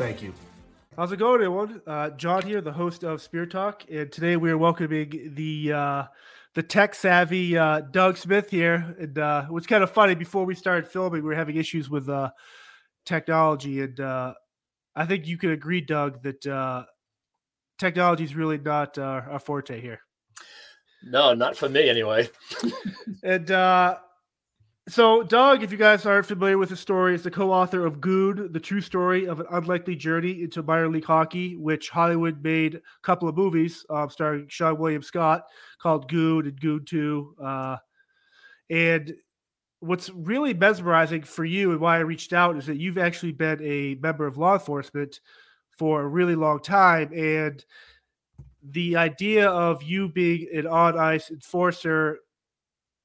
Thank you. How's it going, everyone? Uh, John here, the host of Spear Talk, and today we are welcoming the uh, the tech savvy uh, Doug Smith here. And uh, it was kind of funny before we started filming, we were having issues with uh, technology, and uh, I think you could agree, Doug, that uh, technology is really not uh, our forte here. No, not for me anyway. and uh, so, Doug, if you guys aren't familiar with the story, is the co-author of Goon, the true story of an unlikely journey into minor league hockey, which Hollywood made a couple of movies um, starring Seann William Scott called Goon and Goon Two. Uh, and what's really mesmerizing for you and why I reached out is that you've actually been a member of law enforcement for a really long time, and the idea of you being an on ice enforcer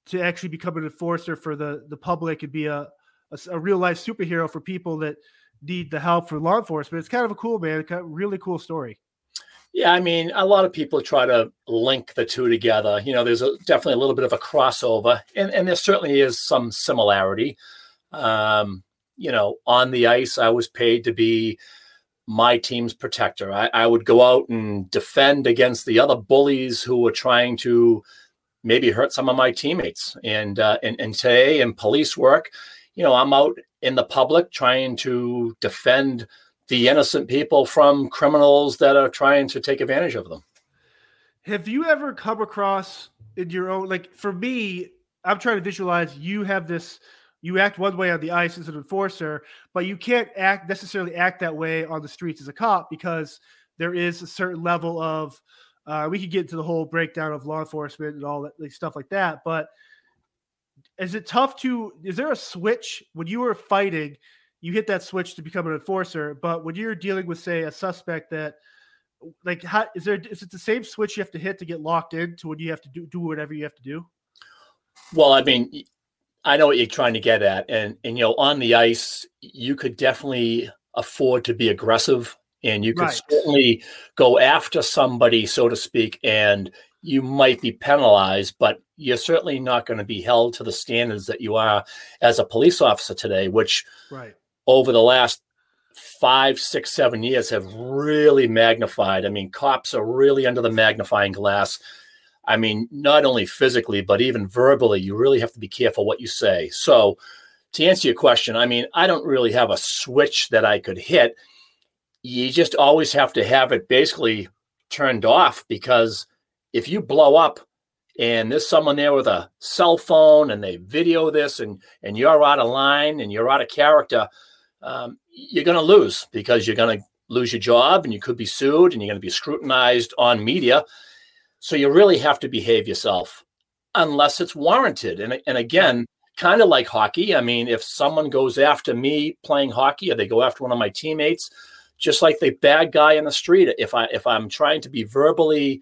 to actually become an enforcer for the the public and be a a, a real life superhero for people that need the help for law enforcement. It's kind of a cool man, kind of really cool story. Yeah, I mean, a lot of people try to link the two together. You know, there's a, definitely a little bit of a crossover, and, and there certainly is some similarity. Um, you know, on the ice, I was paid to be my team's protector. I, I would go out and defend against the other bullies who were trying to maybe hurt some of my teammates. And uh, and, and today in police work, you know, I'm out in the public trying to defend the innocent people from criminals that are trying to take advantage of them. Have you ever come across in your own like for me, I'm trying to visualize you have this you act one way on the ice as an enforcer, but you can't act necessarily act that way on the streets as a cop because there is a certain level of uh, we could get into the whole breakdown of law enforcement and all that like, stuff like that. But is it tough to? Is there a switch when you were fighting? You hit that switch to become an enforcer, but when you're dealing with, say, a suspect that, like, how is there? Is it the same switch you have to hit to get locked in to when you have to do do whatever you have to do? Well, I mean, I know what you're trying to get at, and and you know, on the ice, you could definitely afford to be aggressive and you could right. certainly go after somebody, so to speak, and you might be penalized, but you're certainly not going to be held to the standards that you are as a police officer today, which right. over the last five, six, seven years have really magnified. I mean, cops are really under the magnifying glass. I mean, not only physically, but even verbally, you really have to be careful what you say. So, to answer your question, I mean, I don't really have a switch that I could hit you just always have to have it basically turned off because if you blow up and there's someone there with a cell phone and they video this and and you're out of line and you're out of character um, you're going to lose because you're going to lose your job and you could be sued and you're going to be scrutinized on media. So you really have to behave yourself unless it's warranted. And, and again kind of like hockey i mean if someone goes after me playing hockey or they go after one of my teammates just like the bad guy in the street. If I if I'm trying to be verbally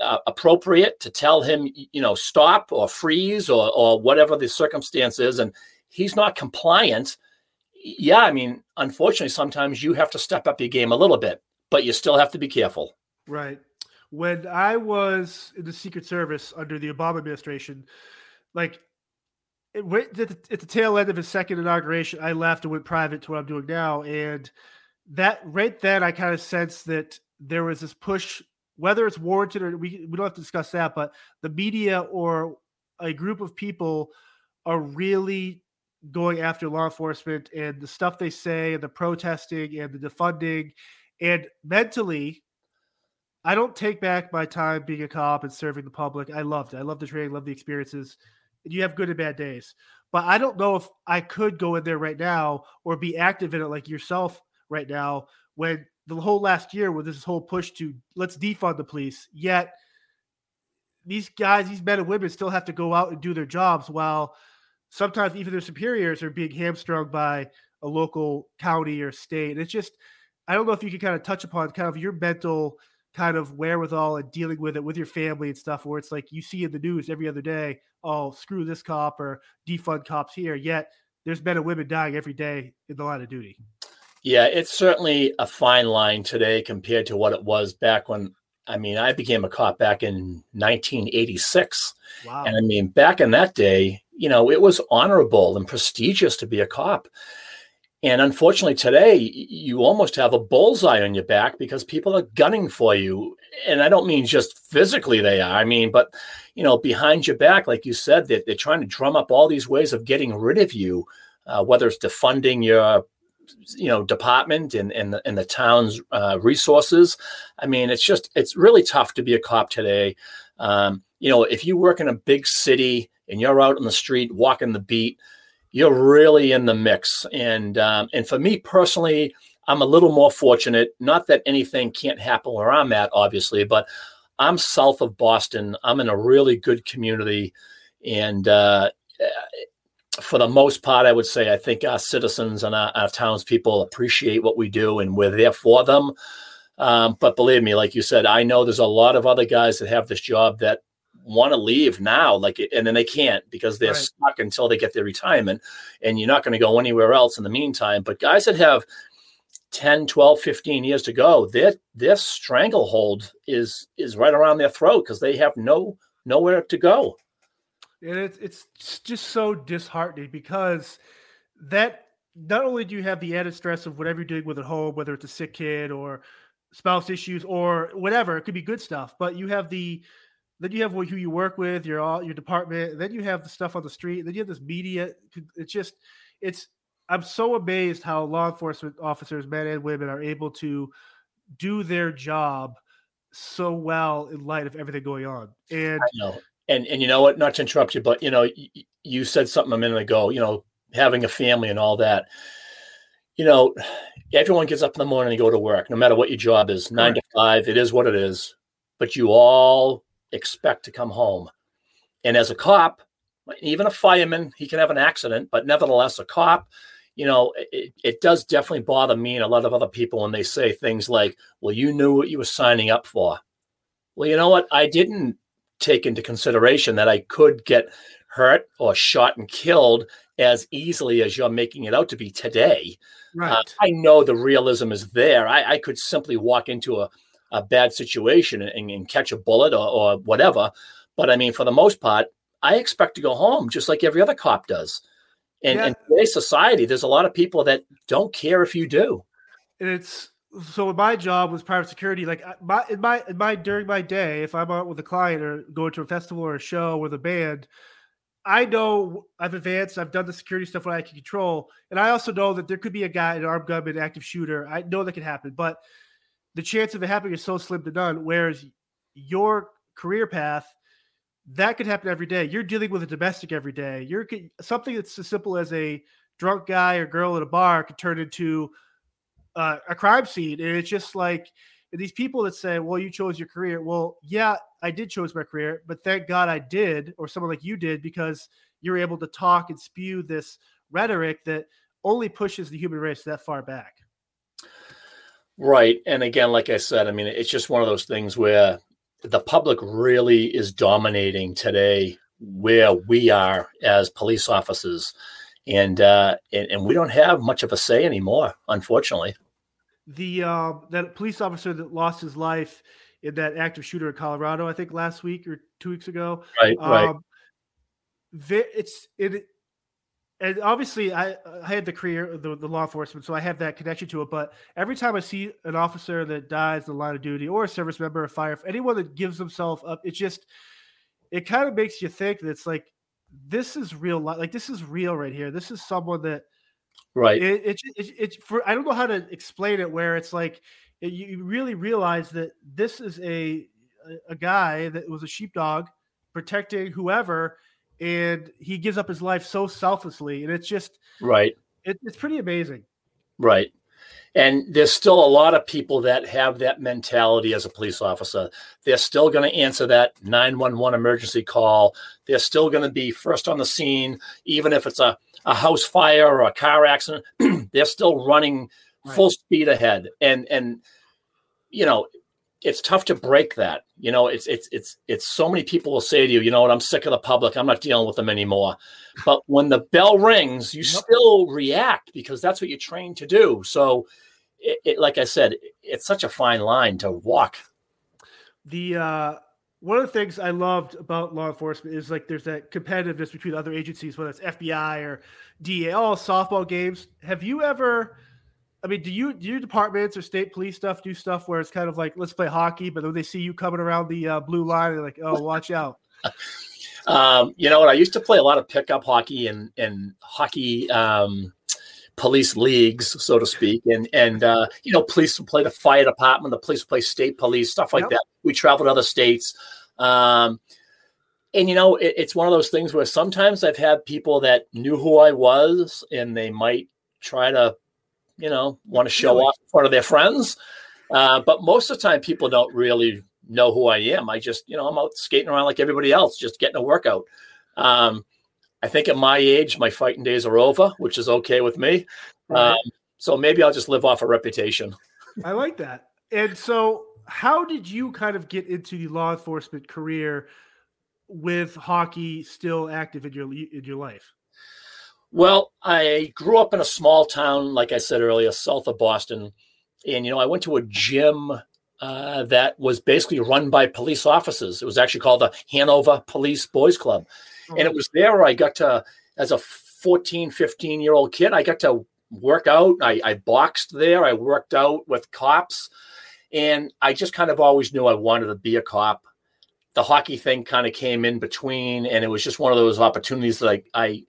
uh, appropriate to tell him, you know, stop or freeze or or whatever the circumstance is, and he's not compliant. Yeah, I mean, unfortunately, sometimes you have to step up your game a little bit, but you still have to be careful. Right. When I was in the Secret Service under the Obama administration, like at the tail end of his second inauguration, I left and went private to what I'm doing now, and that right then I kind of sense that there was this push, whether it's warranted or we, we don't have to discuss that, but the media or a group of people are really going after law enforcement and the stuff they say and the protesting and the defunding and mentally I don't take back my time being a cop and serving the public. I loved it. I love the training, love the experiences. And you have good and bad days. But I don't know if I could go in there right now or be active in it like yourself right now when the whole last year with this whole push to let's defund the police, yet these guys, these men and women still have to go out and do their jobs while sometimes even their superiors are being hamstrung by a local county or state. And it's just, I don't know if you can kind of touch upon kind of your mental kind of wherewithal and dealing with it with your family and stuff, where it's like you see in the news every other day, oh, screw this cop or defund cops here. Yet there's men and women dying every day in the line of duty. Yeah, it's certainly a fine line today compared to what it was back when I mean, I became a cop back in 1986. Wow. And I mean, back in that day, you know, it was honorable and prestigious to be a cop. And unfortunately, today, you almost have a bullseye on your back because people are gunning for you. And I don't mean just physically they are. I mean, but, you know, behind your back, like you said, they're, they're trying to drum up all these ways of getting rid of you, uh, whether it's defunding your you know department and and the, and the town's uh, resources. I mean, it's just it's really tough to be a cop today. Um, you know, if you work in a big city and you're out on the street walking the beat, you're really in the mix. And um, and for me personally, I'm a little more fortunate. Not that anything can't happen where I'm at, obviously, but I'm south of Boston. I'm in a really good community, and uh, for the most part, I would say I think our citizens and our, our townspeople appreciate what we do and we're there for them. Um, but believe me, like you said, I know there's a lot of other guys that have this job that want to leave now, like, and then they can't because they're right. stuck until they get their retirement and you're not going to go anywhere else in the meantime. But guys that have 10, 12, 15 years to go, their, their stranglehold is, is right around their throat because they have no, nowhere to go and it's it's just so disheartening because that not only do you have the added stress of whatever you're doing with at home, whether it's a sick kid or spouse issues or whatever, it could be good stuff, but you have the then you have who you work with, your all your department, then you have the stuff on the street, then you have this media. It's just it's I'm so amazed how law enforcement officers, men and women, are able to do their job so well in light of everything going on. And and and you know what? Not to interrupt you, but you know, you, you said something a minute ago. You know, having a family and all that. You know, everyone gets up in the morning and go to work, no matter what your job is, nine right. to five. It is what it is. But you all expect to come home. And as a cop, even a fireman, he can have an accident, but nevertheless, a cop, you know, it, it does definitely bother me and a lot of other people when they say things like, well, you knew what you were signing up for. Well, you know what? I didn't take into consideration that I could get hurt or shot and killed as easily as you're making it out to be today. Uh, right. Uh, I know the realism is there. I, I could simply walk into a, a bad situation and, and catch a bullet or, or, whatever. But I mean, for the most part, I expect to go home just like every other cop does. And yeah. in today's society, there's a lot of people that don't care if you do. And it's so my job was private security. Like my in my in my during my day, if I'm out with a client or going to a festival or a show with a band, I know I've advanced. I've done the security stuff what I can control, and I also know that there could be a guy, an armed gunman, active shooter. I know that can happen, but the chance of it happening is so slim to none. Whereas your career path, that could happen every day. You're dealing with a domestic every day. You're something that's as simple as a drunk guy or girl at a bar could turn into uh, a crime scene, and it's just like these people that say, "Well, you chose your career." Well, yeah, I did choose my career, but thank God I did, or someone like you did, because you're able to talk and spew this rhetoric that only pushes the human race that far back. Right, and again, like I said, I mean, it's just one of those things where the public really is dominating today where we are as police officers and uh, and, and we don't have much of a say anymore, unfortunately the uh, that police officer that lost his life in that active shooter in Colorado, I think last week or two weeks ago. Right, right. Um, it's it, and obviously I I had the career the, the law enforcement, so I have that connection to it. But every time I see an officer that dies in the line of duty, or a service member, a fire, anyone that gives themselves up, it just it kind of makes you think that it's like this is real life. Like this is real right here. This is someone that Right. It, it, it, it, for I don't know how to explain it. Where it's like you really realize that this is a a guy that was a sheepdog protecting whoever, and he gives up his life so selflessly, and it's just right. It, it's pretty amazing. Right. And there's still a lot of people that have that mentality as a police officer. They're still going to answer that 911 emergency call. They're still going to be first on the scene, even if it's a, a house fire or a car accident. they're still running right. full speed ahead. And and you know, it's tough to break that. You know, it's it's it's it's so many people will say to you, you know what, I'm sick of the public. I'm not dealing with them anymore. But when the bell rings, you yep. still react because that's what you're trained to do. So, it, it, like I said, it's such a fine line to walk. The uh, one of the things I loved about law enforcement is like there's that competitiveness between other agencies, whether it's FBI or DA, all softball games. Have you ever? I mean, do you do your departments or state police stuff do stuff where it's kind of like let's play hockey, but when they see you coming around the uh, blue line, they're like, oh, watch out. um, you know what? I used to play a lot of pickup hockey and and hockey um, police leagues, so to speak, and and uh, you know, police would play the fire department, the police would play state police, stuff like yep. that. We traveled to other states. Um, and you know, it, it's one of those things where sometimes I've had people that knew who I was, and they might try to you know, want to show really? off in front of their friends. Uh, but most of the time, people don't really know who I am. I just, you know, I'm out skating around like everybody else, just getting a workout. Um, I think at my age, my fighting days are over, which is okay with me. Right. Um, so maybe I'll just live off a reputation. I like that. And so, how did you kind of get into the law enforcement career with hockey still active in your in your life? Well, I grew up in a small town, like I said earlier, south of Boston. And, you know, I went to a gym uh, that was basically run by police officers. It was actually called the Hanover Police Boys Club. And it was there where I got to, as a 14, 15 year old kid, I got to work out. I, I boxed there, I worked out with cops. And I just kind of always knew I wanted to be a cop. The hockey thing kind of came in between, and it was just one of those opportunities that I, I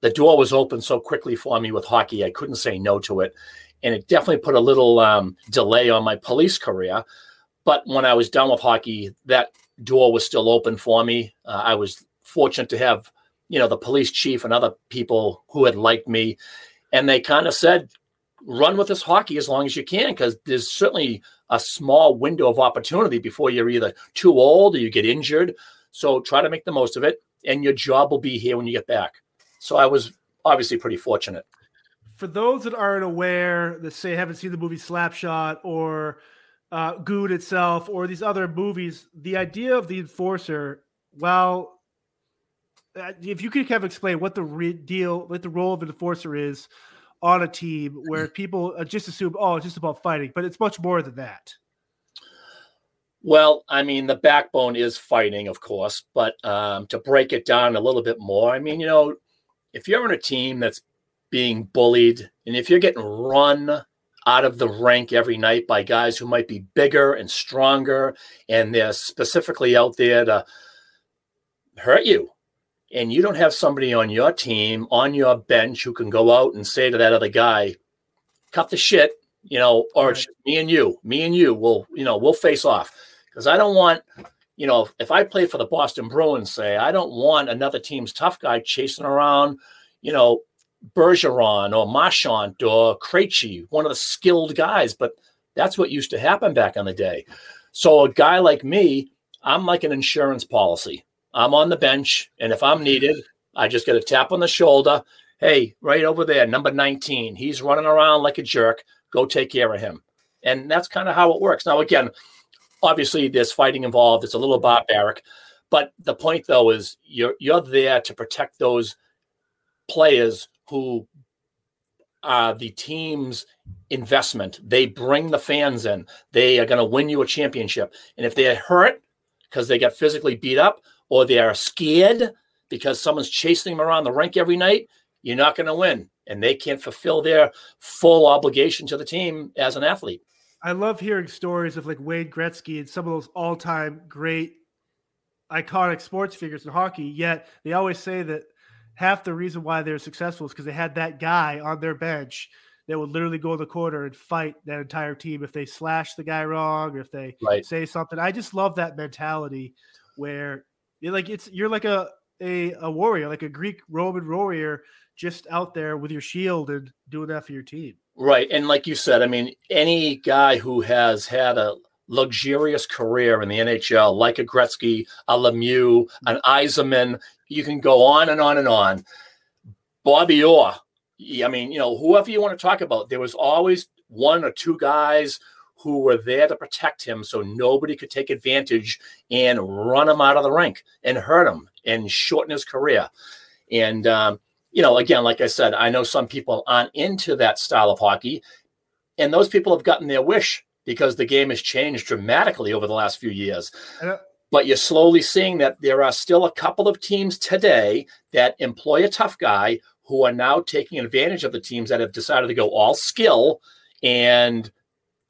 the door was open so quickly for me with hockey. I couldn't say no to it. And it definitely put a little um, delay on my police career. But when I was done with hockey, that door was still open for me. Uh, I was fortunate to have, you know, the police chief and other people who had liked me. And they kind of said, run with this hockey as long as you can, because there's certainly a small window of opportunity before you're either too old or you get injured. So try to make the most of it. And your job will be here when you get back. So I was obviously pretty fortunate. For those that aren't aware, that say haven't seen the movie Slapshot or uh, Goon itself or these other movies, the idea of the enforcer, well, if you could kind of explain what the re- deal, what the role of an enforcer is on a team where people uh, just assume, oh, it's just about fighting, but it's much more than that. Well, I mean, the backbone is fighting, of course, but um, to break it down a little bit more, I mean, you know, if you're on a team that's being bullied and if you're getting run out of the rank every night by guys who might be bigger and stronger and they're specifically out there to hurt you and you don't have somebody on your team on your bench who can go out and say to that other guy cut the shit you know or right. me and you me and you will you know we'll face off because i don't want you know, if I play for the Boston Bruins, say, I don't want another team's tough guy chasing around, you know, Bergeron or Marchand or Krejci, one of the skilled guys. But that's what used to happen back in the day. So a guy like me, I'm like an insurance policy. I'm on the bench, and if I'm needed, I just get a tap on the shoulder. Hey, right over there, number 19. He's running around like a jerk. Go take care of him. And that's kind of how it works. Now, again, obviously there's fighting involved. It's a little barbaric, but the point though is you're you're there to protect those players who are the team's investment. They bring the fans in. They are going to win you a championship. And if they're hurt because they got physically beat up or they are scared because someone's chasing them around the rink every night, you're not going to win. And they can't fulfill their full obligation to the team as an athlete. I love hearing stories of like Wayne Gretzky and some of those all-time great iconic sports figures in hockey. Yet they always say that half the reason why they're successful is because they had that guy on their bench that would literally go in the corner and fight that entire team if they slash the guy wrong or if they right. say something. I just love that mentality where you're like it's you're like a a, a warrior, like a Greek Roman warrior, just out there with your shield and doing that for your team. Right. And like you said, I mean, any guy who has had a luxurious career in the NHL, like a Gretzky, a Lemieux, an Yzerman, you can go on and on and on. Bobby Orr, I mean, you know, whoever you want to talk about, there was always one or two guys who were there to protect him so nobody could take advantage and run him out of the rink and hurt him and shorten his career. And, um, you know, again, like I said, I know some people aren't into that style of hockey, and those people have gotten their wish because the game has changed dramatically over the last few years. But you're slowly seeing that there are still a couple of teams today that employ a tough guy who are now taking advantage of the teams that have decided to go all skill and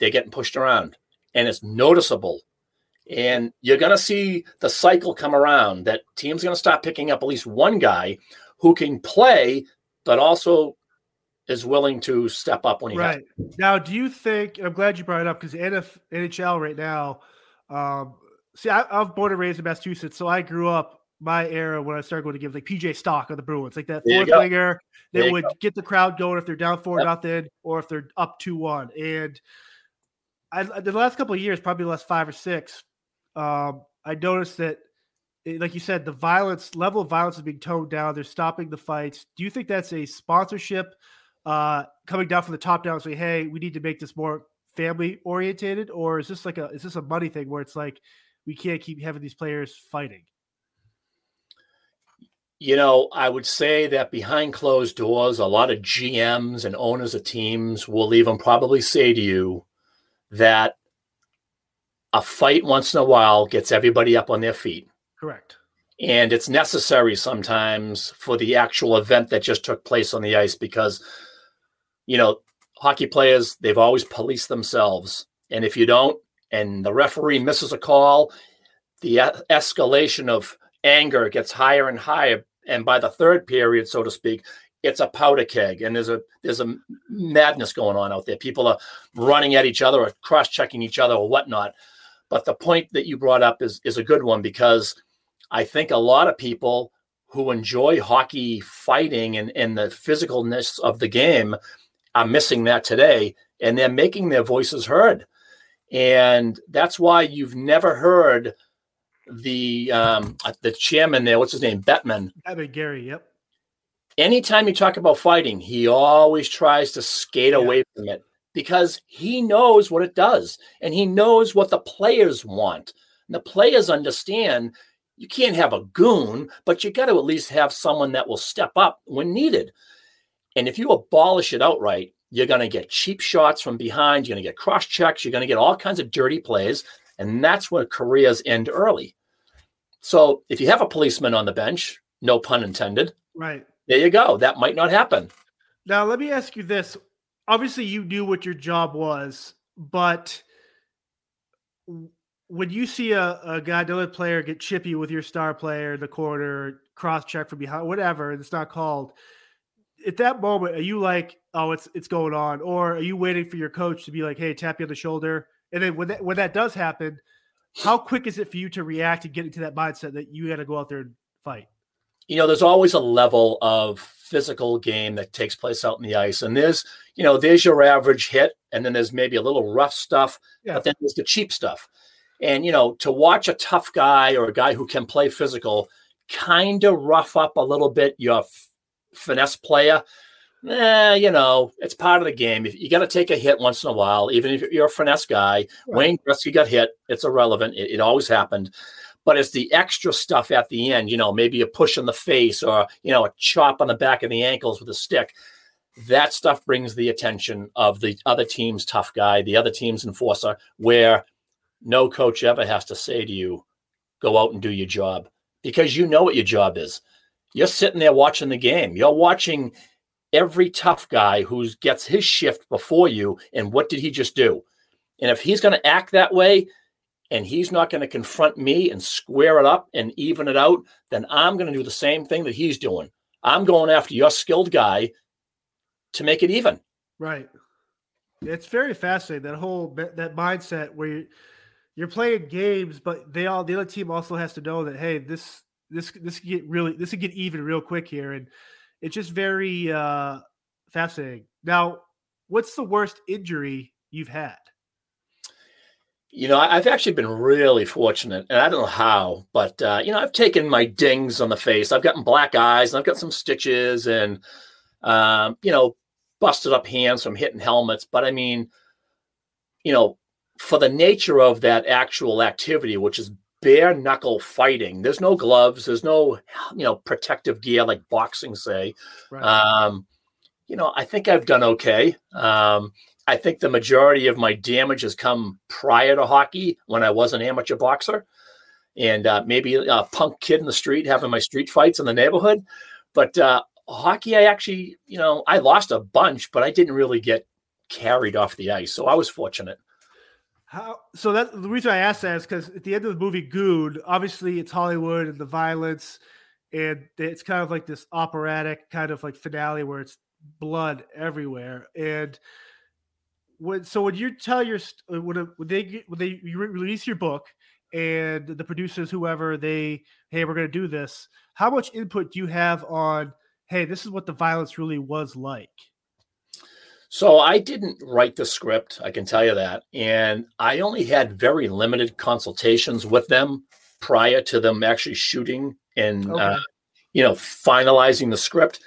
they're getting pushed around. And it's noticeable. And you're going to see the cycle come around that teams are going to start picking up at least one guy who can play, but also is willing to step up when he right has. now. Do you think? I'm glad you brought it up because NHL right now. Um, see, I, I'm born and raised in Massachusetts, so I grew up my era when I started going to give like PJ Stock of the Bruins, like that fourth winger that would go. get the crowd going if they're down four yep. nothing or if they're up two one. And I, the last couple of years, probably the last five or six, um, I noticed that like you said, the violence level of violence is being toned down. They're stopping the fights. Do you think that's a sponsorship uh, coming down from the top down, saying, "Hey, we need to make this more family orientated," or is this like a is this a money thing where it's like we can't keep having these players fighting? You know, I would say that behind closed doors, a lot of GMs and owners of teams will even probably say to you that a fight once in a while gets everybody up on their feet. Correct. And it's necessary sometimes for the actual event that just took place on the ice because, you know, hockey players, they've always policed themselves. And if you don't, and the referee misses a call, the escalation of anger gets higher and higher. And by the third period, so to speak, it's a powder keg and there's a there's a madness going on out there. People are running at each other or cross-checking each other or whatnot. But the point that you brought up is is a good one because I think a lot of people who enjoy hockey fighting and, and the physicalness of the game are missing that today and they're making their voices heard. And that's why you've never heard the um, uh, the chairman there, what's his name? Bettman. Bettman Gary, yep. Anytime you talk about fighting, he always tries to skate yeah. away from it because he knows what it does and he knows what the players want. And the players understand you can't have a goon, but you got to at least have someone that will step up when needed. And if you abolish it outright, you're going to get cheap shots from behind. You're going to get cross checks. You're going to get all kinds of dirty plays. And that's where careers end early. So if you have a policeman on the bench, no pun intended. Right. There you go. That might not happen. Now, let me ask you this. Obviously, you knew what your job was, but when you see a, a another player get chippy with your star player the corner, cross check from behind, whatever, and it's not called. At that moment, are you like, oh, it's it's going on, or are you waiting for your coach to be like, hey, tap you on the shoulder? And then when that when that does happen, how quick is it for you to react and get into that mindset that you got to go out there and fight? You know, there's always a level of physical game that takes place out in the ice, and there's you know there's your average hit, and then there's maybe a little rough stuff, yeah. but then there's the cheap stuff. And, you know, to watch a tough guy or a guy who can play physical kind of rough up a little bit your f- finesse player, eh, you know, it's part of the game. If you got to take a hit once in a while, even if you're a finesse guy. Right. Wayne Gretzky got hit. It's irrelevant. It, it always happened. But it's the extra stuff at the end, you know, maybe a push in the face or, you know, a chop on the back of the ankles with a stick that stuff brings the attention of the other team's tough guy, the other team's enforcer, where no coach ever has to say to you, go out and do your job because you know what your job is. You're sitting there watching the game. You're watching every tough guy who gets his shift before you. And what did he just do? And if he's going to act that way and he's not going to confront me and square it up and even it out, then I'm going to do the same thing that he's doing. I'm going after your skilled guy to make it even. Right. It's very fascinating that whole that mindset where you you're playing games, but they all the other team also has to know that hey, this this this get really this could get even real quick here, and it's just very uh, fascinating. Now, what's the worst injury you've had? You know, I've actually been really fortunate, and I don't know how, but uh, you know, I've taken my dings on the face. I've gotten black eyes, and I've got some stitches, and um, you know, busted up hands from hitting helmets. But I mean, you know, for the nature of that actual activity, which is bare knuckle fighting, there's no gloves, there's no you know protective gear like boxing, say. Right. Um, you know, I think I've done okay. Um, I think the majority of my damage has come prior to hockey when I was an amateur boxer and uh, maybe a punk kid in the street having my street fights in the neighborhood. But uh, hockey, I actually, you know, I lost a bunch, but I didn't really get carried off the ice. So I was fortunate. How so that the reason I asked that is because at the end of the movie Goon, obviously it's Hollywood and the violence, and it's kind of like this operatic kind of like finale where it's blood everywhere. And when so when you tell your uh, when, when they when they you release your book and the producers whoever they hey we're going to do this how much input do you have on hey this is what the violence really was like so i didn't write the script i can tell you that and i only had very limited consultations with them prior to them actually shooting and okay. uh, you know finalizing the script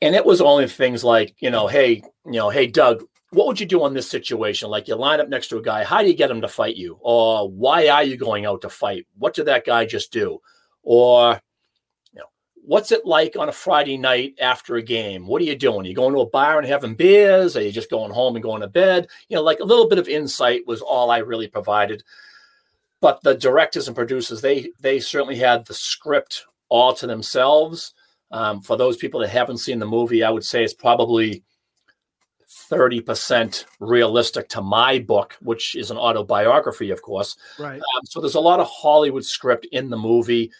and it was only things like you know hey you know hey doug what would you do in this situation? Like you line up next to a guy, how do you get him to fight you? Or why are you going out to fight? What did that guy just do? Or, you know, what's it like on a Friday night after a game? What are you doing? Are you going to a bar and having beers? Are you just going home and going to bed? You know, like a little bit of insight was all I really provided. But the directors and producers, they they certainly had the script all to themselves. Um, for those people that haven't seen the movie, I would say it's probably 30% realistic to my book, which is an autobiography, of course. Right. Um, so there's a lot of Hollywood script in the movie.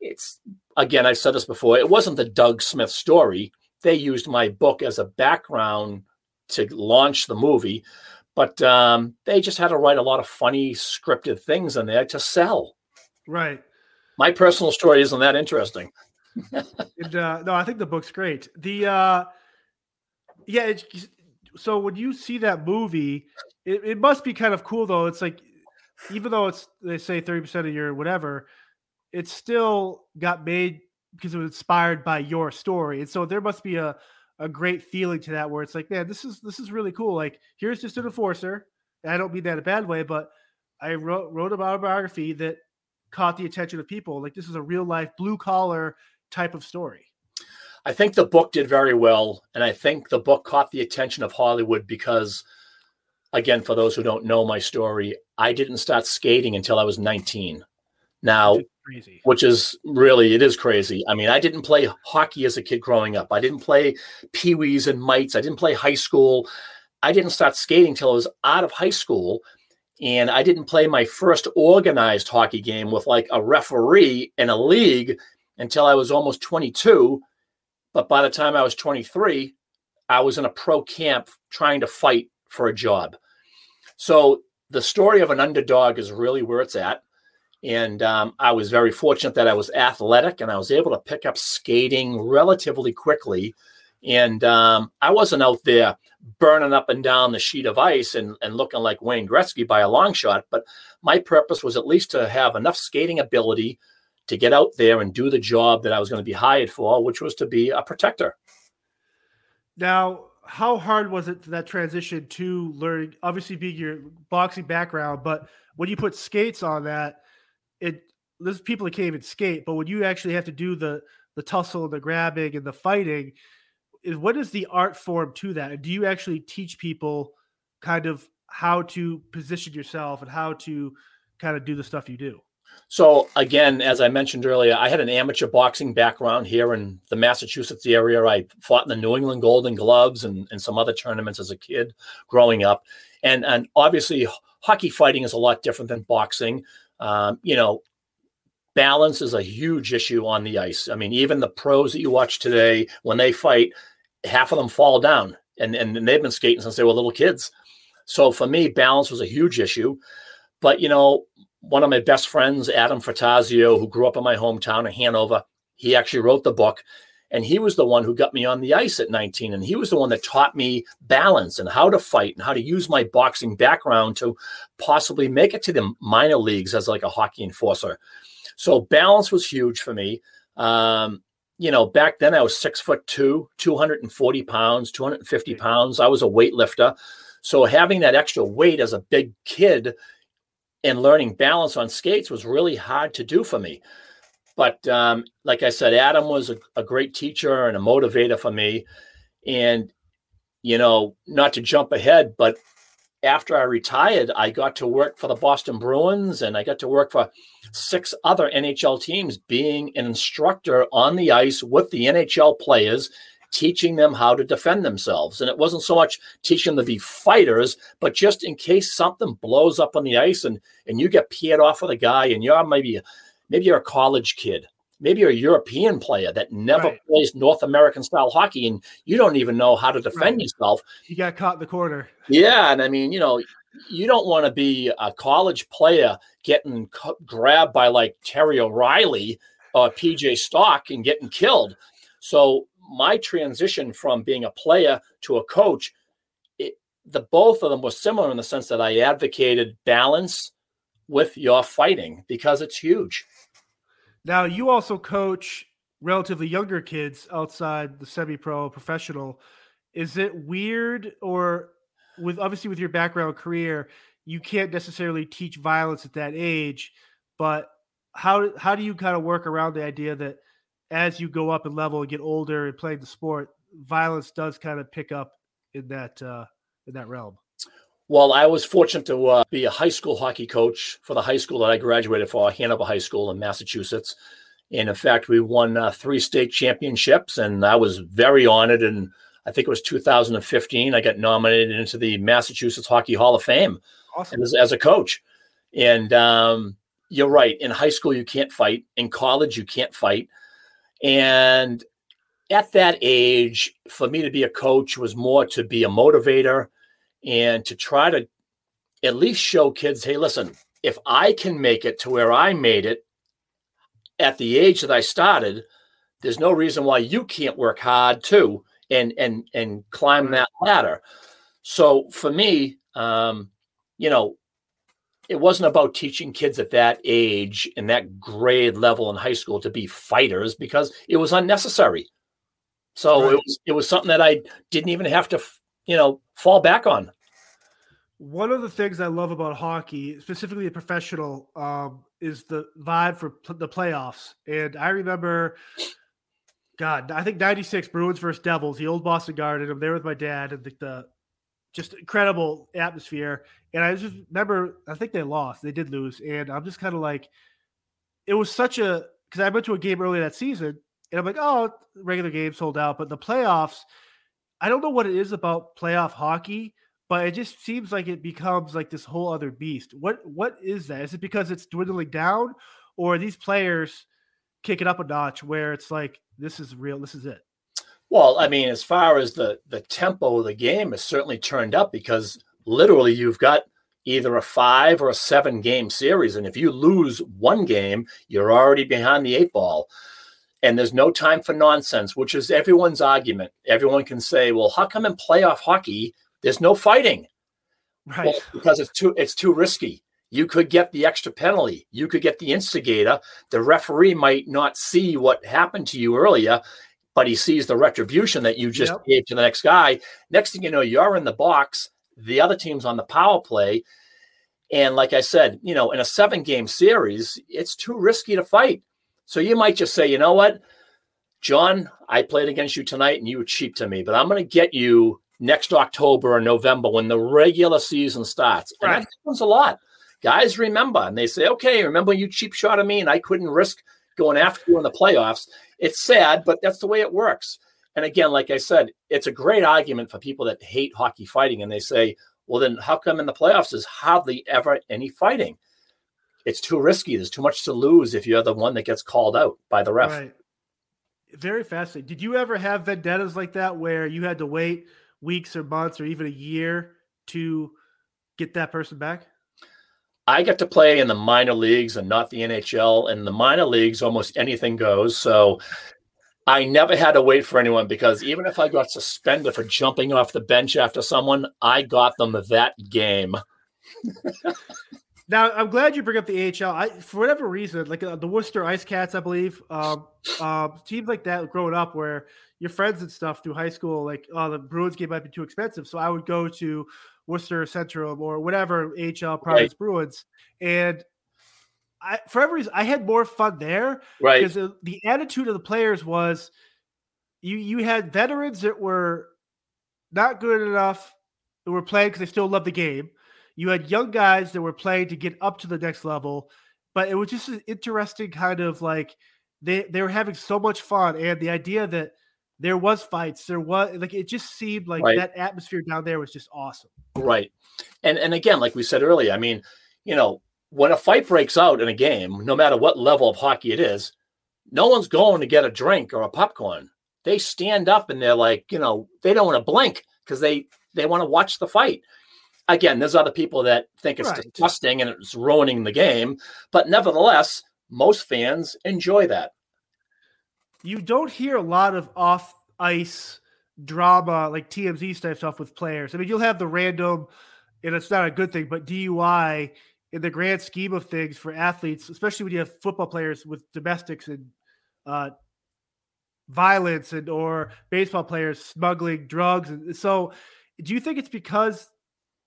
It's, again, I've said this before, it wasn't the Doug Smith story. They used my book as a background to launch the movie, but um, they just had to write a lot of funny scripted things in there to sell. Right. My personal story isn't that interesting. and, uh, no, I think the book's great. The, uh, yeah, so when you see that movie, it, it must be kind of cool though. It's like even though it's they say 30% of your whatever, it still got made because it was inspired by your story. And so there must be a a great feeling to that where it's like, man, this is this is really cool. Like here's just an enforcer. I don't mean that in a bad way, but I wrote wrote about a biography that caught the attention of people. Like this is a real life blue collar type of story. I think the book did very well, and I think the book caught the attention of Hollywood because, again, for those who don't know my story, I didn't start skating until I was 19. Now, which is really it is crazy. I mean, I didn't play hockey as a kid growing up. I didn't play peewees and mites. I didn't play high school. I didn't start skating until I was out of high school. And I didn't play my first organized hockey game with like a referee in a league until I was almost 22 but by the time I was 23, I was in a pro camp trying to fight for a job. So the story of an underdog is really where it's at. And um, I was very fortunate that I was athletic and I was able to pick up skating relatively quickly. And um, I wasn't out there burning up and down the sheet of ice and, and looking like Wayne Gretzky by a long shot. But my purpose was at least to have enough skating ability to get out there and do the job that I was going to be hired for, which was to be a protector. Now, how hard was it that transition to learning? Obviously, being your boxing background, but when you put skates on that, it there's people that can't even skate. But when you actually have to do the the tussle, and the grabbing, and the fighting, is what is the art form to that? Do you actually teach people kind of how to position yourself and how to kind of do the stuff you do? So again, as I mentioned earlier, I had an amateur boxing background here in the Massachusetts area. I fought in the New England Golden Gloves and, and some other tournaments as a kid growing up. And and obviously hockey fighting is a lot different than boxing. Um, you know, balance is a huge issue on the ice. I mean, even the pros that you watch today, when they fight, half of them fall down. And, and, and they've been skating since they were little kids. So for me, balance was a huge issue. But you know, one of my best friends, Adam Frattasio, who grew up in my hometown of Hanover, he actually wrote the book. And he was the one who got me on the ice at 19. And he was the one that taught me balance and how to fight and how to use my boxing background to possibly make it to the minor leagues as like a hockey enforcer. So balance was huge for me. Um, you know, back then I was six foot two, 240 pounds, 250 pounds. I was a weightlifter. So having that extra weight as a big kid and learning balance on skates was really hard to do for me. But um, like I said, Adam was a, a great teacher and a motivator for me. And, you know, not to jump ahead, but after I retired, I got to work for the Boston Bruins and I got to work for six other NHL teams, being an instructor on the ice with the NHL players, teaching them how to defend themselves. And it wasn't so much teaching them to be fighters, but just in case something blows up on the ice and, and you get peered off with a guy and you're maybe maybe you're a college kid maybe you're a European player that never right. plays North American style hockey and you don't even know how to defend right. yourself. You got caught in the corner. Yeah. And I mean, you know, you don't want to be a college player getting grabbed by like Terry O'Reilly or PJ Stock and getting killed. So my transition from being a player to a coach, it, the both of them were similar in the sense that I advocated balance with your fighting because it's huge. Now, you also coach relatively younger kids outside the semi-pro professional. Is it weird or with obviously with your background career, you can't necessarily teach violence at that age, but how how do you kind of work around the idea that as you go up in level and get older and playing the sport, violence does kind of pick up in that uh, in that realm? Well, I was fortunate to uh, be a high school hockey coach for the high school that I graduated for, Hanover High School in Massachusetts. And in fact, we won uh, three state championships, and I was very honored. And I think it was 2015, I got nominated into the Massachusetts Hockey Hall of Fame awesome. as, as, a coach. And um, you're right. In high school, you can't fight. In college, you can't fight. And at that age, for me to be a coach was more to be a motivator and to try to at least show kids hey, listen, if I can make it to where I made it at the age that I started, there's no reason why you can't work hard too and and and climb that ladder. So for me, um, you know, it wasn't about teaching kids at that age and that grade level in high school to be fighters because it was unnecessary. So right. it was it was something that I didn't even have to, you know, fall back on one of the things I love about hockey, specifically a professional, um, is the vibe for pl- the playoffs. And I remember, God, I think '96 Bruins versus Devils, the old Boston Garden. I'm there with my dad, and the, the just incredible atmosphere. And I just remember, I think they lost. They did lose, and I'm just kind of like, it was such a because I went to a game early that season, and I'm like, oh, regular game sold out, but the playoffs. I don't know what it is about playoff hockey but it just seems like it becomes like this whole other beast. What what is that? Is it because it's dwindling down, or these players kick it up a notch where it's like this is real, this is it? Well, I mean, as far as the the tempo of the game is certainly turned up because literally you've got either a five or a seven game series, and if you lose one game, you're already behind the eight ball. And there's no time for nonsense, which is everyone's argument. Everyone can say, well, how come in playoff hockey there's no fighting. Right. Well, because it's too it's too risky. You could get the extra penalty. You could get the instigator. The referee might not see what happened to you earlier, but he sees the retribution that you just yep. gave to the next guy. Next thing you know, you're in the box. The other team's on the power play. And like I said, you know, in a seven game series, it's too risky to fight. So you might just say, you know what, John, I played against you tonight and you were cheap to me, but I'm going to get you next October or November when the regular season starts. And right. that happens a lot. Guys remember, and they say, okay, remember you cheap shot at me and I couldn't risk going after you in the playoffs. It's sad, but that's the way it works. And again, like I said, it's a great argument for people that hate hockey fighting. And they say, well, then how come in the playoffs there's hardly ever any fighting? It's too risky. There's too much to lose if you're the one that gets called out by the ref. Right. Very fascinating. Did you ever have vendettas like that where you had to wait weeks or months or even a year to get that person back? I get to play in the minor leagues and not the NHL. And the minor leagues, almost anything goes. So I never had to wait for anyone because even if I got suspended for jumping off the bench after someone, I got them that game. now I'm glad you bring up the AHL. I, for whatever reason, like uh, the Worcester Ice Cats, I believe, um, uh, teams like that growing up where your friends and stuff through high school, like oh the Bruins game might be too expensive, so I would go to Worcester Centrum or whatever AHL Providence right. Bruins, and I, for every reason, I had more fun there, right? Because the attitude of the players was, you you had veterans that were not good enough, that were playing because they still love the game. You had young guys that were playing to get up to the next level, but it was just an interesting kind of like they they were having so much fun, and the idea that there was fights, there was like it just seemed like right. that atmosphere down there was just awesome. Right, and and again, like we said earlier, I mean, you know, when a fight breaks out in a game, no matter what level of hockey it is, no one's going to get a drink or a popcorn. They stand up and they're like, you know, they don't want to blink because they they want to watch the fight. Again, there's other people that think it's right. disgusting and it's ruining the game, but nevertheless, most fans enjoy that. You don't hear a lot of off ice drama like TMZ type stuff with players. I mean, you'll have the random, and it's not a good thing, but DUI in the grand scheme of things for athletes, especially when you have football players with domestics and uh, violence and or baseball players smuggling drugs. And so, do you think it's because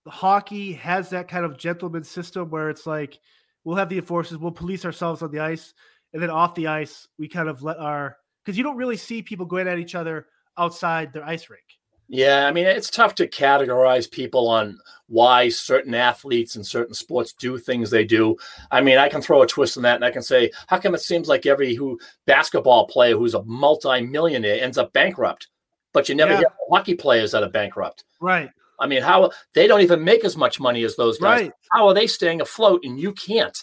hockey has that kind of gentleman system where it's like we'll have the enforcers, we'll police ourselves on the ice, and then off the ice we kind of let our because you don't really see people going at each other outside their ice rink. Yeah, I mean, it's tough to categorize people on why certain athletes in certain sports do things they do. I mean, I can throw a twist on that and I can say, how come it seems like every who basketball player who's a multi-millionaire ends up bankrupt, but you never yeah. hear hockey players that are bankrupt. Right. I mean, how they don't even make as much money as those guys. Right. How are they staying afloat and you can't?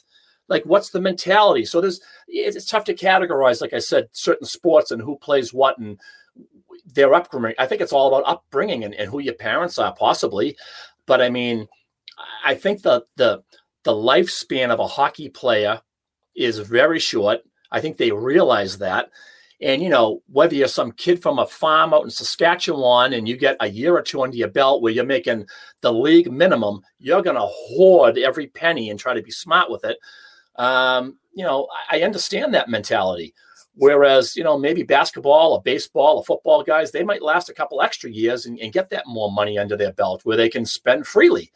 Like, what's the mentality? So there's it's tough to categorize, like I said, certain sports and who plays what and their upbringing. I think it's all about upbringing and, and who your parents are, possibly. But I mean, I think the the the lifespan of a hockey player is very short. I think they realize that. And you know, whether you're some kid from a farm out in Saskatchewan and you get a year or two under your belt where you're making the league minimum, you're to hoard every penny and try to be smart with it. Um, you know, I understand that mentality. Whereas, you know, maybe basketball or baseball or football guys, they might last a couple extra years and, and get that more money under their belt where they can spend freely.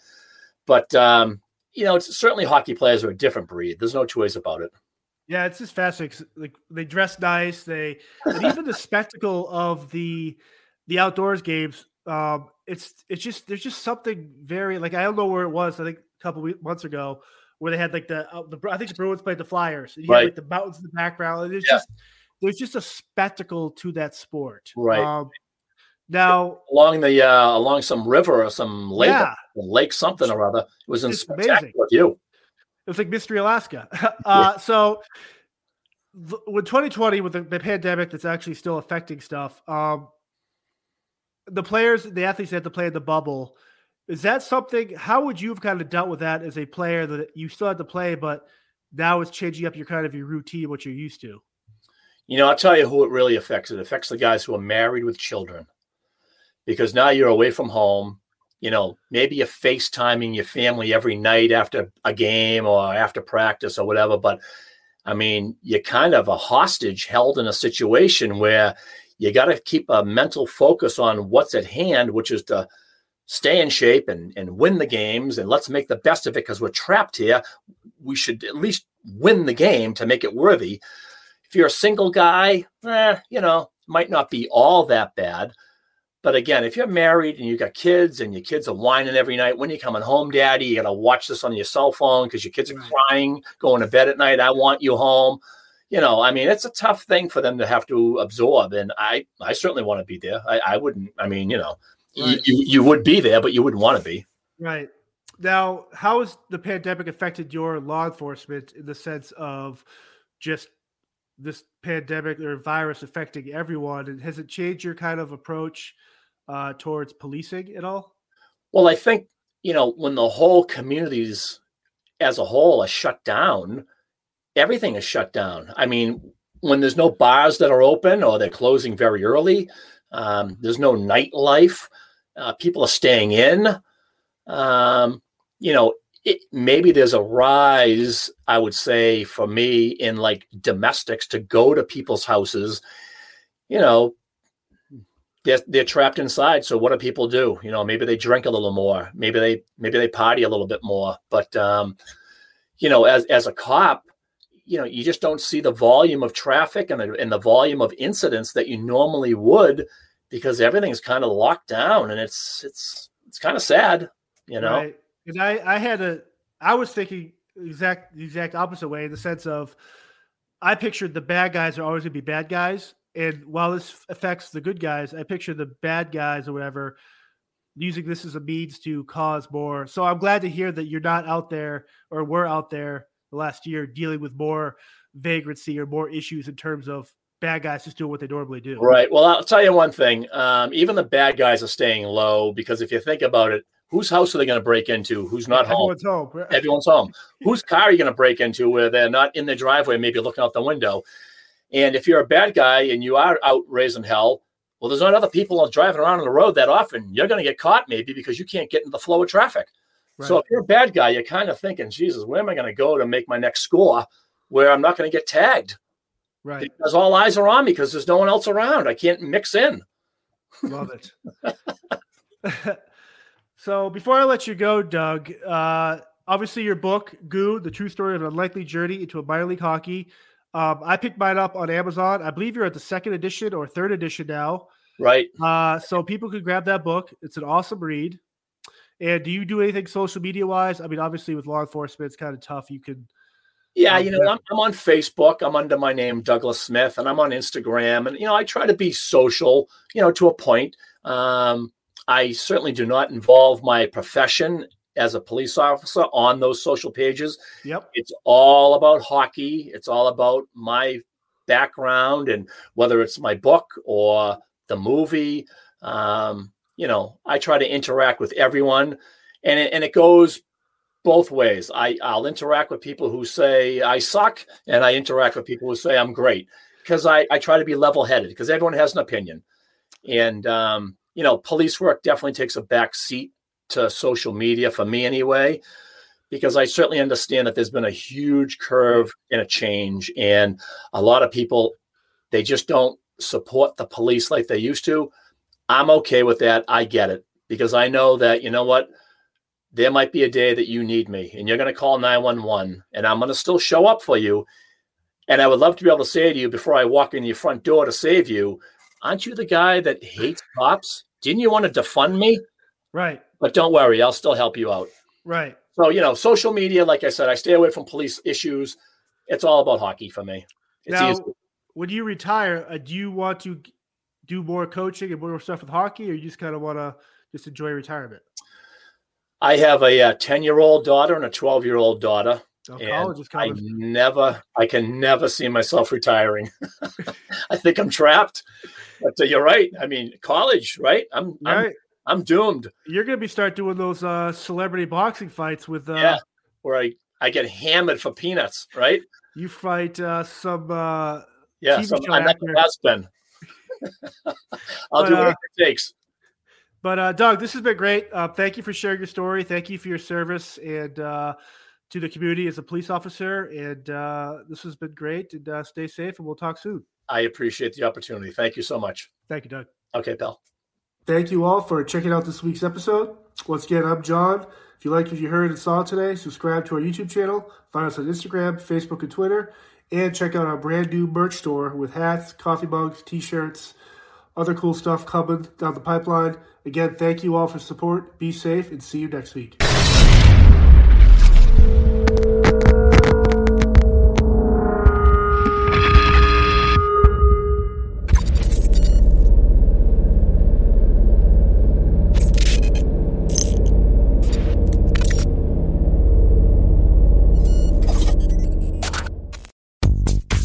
But, um, you know, it's certainly hockey players are a different breed. There's no two ways about it. Yeah, it's just fascinating. Like they dress nice. They even the spectacle of the the outdoors games. Um, it's it's just there's just something very like I don't know where it was. I think a couple months ago where they had like the, uh, the I think the Bruins played the Flyers. You right. had like the mountains in the background. It's yeah. just there's just a spectacle to that sport. Right. Um, now along the uh, along some river or some lake, yeah. lake something or other. It was in spectacular view. It was like Mystery Alaska. uh, so with 2020 with the, the, pandemic that's actually still affecting stuff, um, the players, the athletes had to play in the bubble is that something? How would you have kind of dealt with that as a player that you still had to play, but now it's changing up your kind of your routine, what you're used to? You know, I'll tell you who it really affects. It affects the guys who are married with children, because now you're away from home. You know, maybe you're FaceTiming your family every night after a game or after practice or whatever. But I mean, you're kind of a hostage held in a situation where you got to keep a mental focus on what's at hand, which is to stay in shape and, and win the games and let's make the best of it because we're trapped here. We should at least win the game to make it worthy. If you're a single guy, eh, you know, might not be all that bad. But again, if you're married and you've got kids and your kids are whining every night, when you're coming home, daddy, you got to watch this on your cell phone because your kids are crying, going to bed at night. I want you home. You know, I mean, it's a tough thing for them to have to absorb. And I, I certainly want to be there. I, I wouldn't, I mean, you know, Right. You, you would be there, but you wouldn't want to be. Right. Now, how has the pandemic affected your law enforcement in the sense of just this pandemic or virus affecting everyone? And has it changed your kind of approach uh, towards policing at all? Well, I think, you know, when the whole communities as a whole are shut down, everything is shut down. I mean, when there's no bars that are open or they're closing very early, um, there's no nightlife. Uh, people are staying in. Um, you know, it, maybe there's a rise, I would say, for me in like domestics to go to people's houses. You know, they're, they're trapped inside. So what do people do? You know, maybe they drink a little more. Maybe they maybe they party a little bit more. But um, you know, as as a cop, you know, you just don't see the volume of traffic and the, and the volume of incidents that you normally would because everything's kind of locked down and it's it's it's kind of sad, you know. Right. And I I had a I was thinking exact the exact opposite way in the sense of I pictured the bad guys are always going to be bad guys and while this affects the good guys, I picture the bad guys or whatever using this as a means to cause more. So I'm glad to hear that you're not out there or we're out there the last year dealing with more vagrancy or more issues in terms of bad guys just doing what they normally do. Right. Well, I'll tell you one thing. Um, even the bad guys are staying low because if you think about it, whose house are they going to break into? Who's not Everyone's home? home. Everyone's home. Whose car are you going to break into where they're not in the driveway, maybe looking out the window? And if you're a bad guy and you are out raising hell, well, there's not other people driving around on the road that often. You're going to get caught maybe because you can't get in the flow of traffic. Right. So if you're a bad guy, you're kind of thinking, Jesus, where am I going to go to make my next score where I'm not going to get tagged? Right. Because all eyes are on me because there's no one else around. I can't mix in. Love it. so before I let you go, Doug, uh, obviously your book, Goon, The True Story of an Unlikely Journey into a Minor League Hockey, um, I picked mine up on Amazon. I believe you're at the second edition or third edition now. Right. Uh, so people could grab that book. It's an awesome read. And do you do anything social media wise? I mean, obviously with law enforcement, it's kind of tough. You can. Yeah, um, you know, I'm, I'm, on Facebook. I'm under my name, Douglas Smith, and I'm on Instagram. And, you know, I try to be social, you know, to a point. Um, I certainly do not involve my profession as a police officer on those social pages. Yep. It's all about hockey. It's all about my background and whether it's my book or the movie. Um, you know, I try to interact with everyone and it, and it goes both ways. I, I'll interact with people who say I suck and I interact with people who say I'm great because I, I try to be level headed because everyone has an opinion. And, um, you know, police work definitely takes a back seat to social media for me anyway, because I certainly understand that there's been a huge curve and a change, and a lot of people they just don't support the police like they used to. I'm okay with that. I get it because I know that you know what there might be a day that you need me and you're going to call 911 and I'm going to still show up for you. And I would love to be able to say to you before I walk in your front door to save you, aren't you the guy that hates cops? Didn't you want to defund me? Right. But don't worry, I'll still help you out. Right. So, you know, social media, like I said, I stay away from police issues. It's all about hockey for me. It's now, easy. when you retire, uh, do you want to do more coaching and more stuff with hockey, or you just kind of want to just enjoy retirement? I have a 10 year old daughter and a 12 year old daughter. Oh, college is coming. I never, I can never see myself retiring. I think I'm trapped. But uh, you're right. I mean, college, right? I'm, right. I'm I'm doomed. You're gonna be start doing those uh, celebrity boxing fights with uh, yeah, where I I get hammered for peanuts, right? You fight uh, some uh, yeah, TV some, I'm like a husband. I'll but, do whatever uh, it takes. But uh, Doug, this has been great. Uh, thank you for sharing your story. Thank you for your service and uh, to the community as a police officer. And uh, this has been great. And uh, stay safe, and we'll talk soon. I appreciate the opportunity. Thank you so much. Thank you, Doug. Okay, Bill. Thank you all for checking out this week's episode. Once again, I'm John. If you liked what you heard and saw today, subscribe to our YouTube channel, find us on Instagram, Facebook, and Twitter, and check out our brand new merch store with hats, coffee mugs, t shirts, other cool stuff coming down the pipeline. Again, thank you all for support. Be safe and see you next week.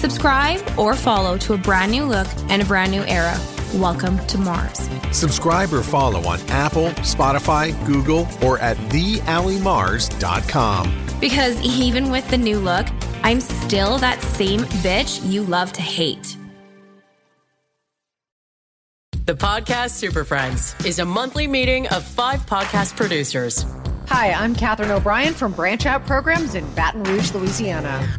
Subscribe or follow to a brand new look and a brand new era. Welcome to Mars. Subscribe or follow on Apple, Spotify, Google, or at theallymars.com. Because even with the new look, I'm still that same bitch you love to hate. The Podcast Super Friends is a monthly meeting of five podcast producers. Hi, I'm Katherine O'Brien from Branch Out Programs in Baton Rouge, Louisiana.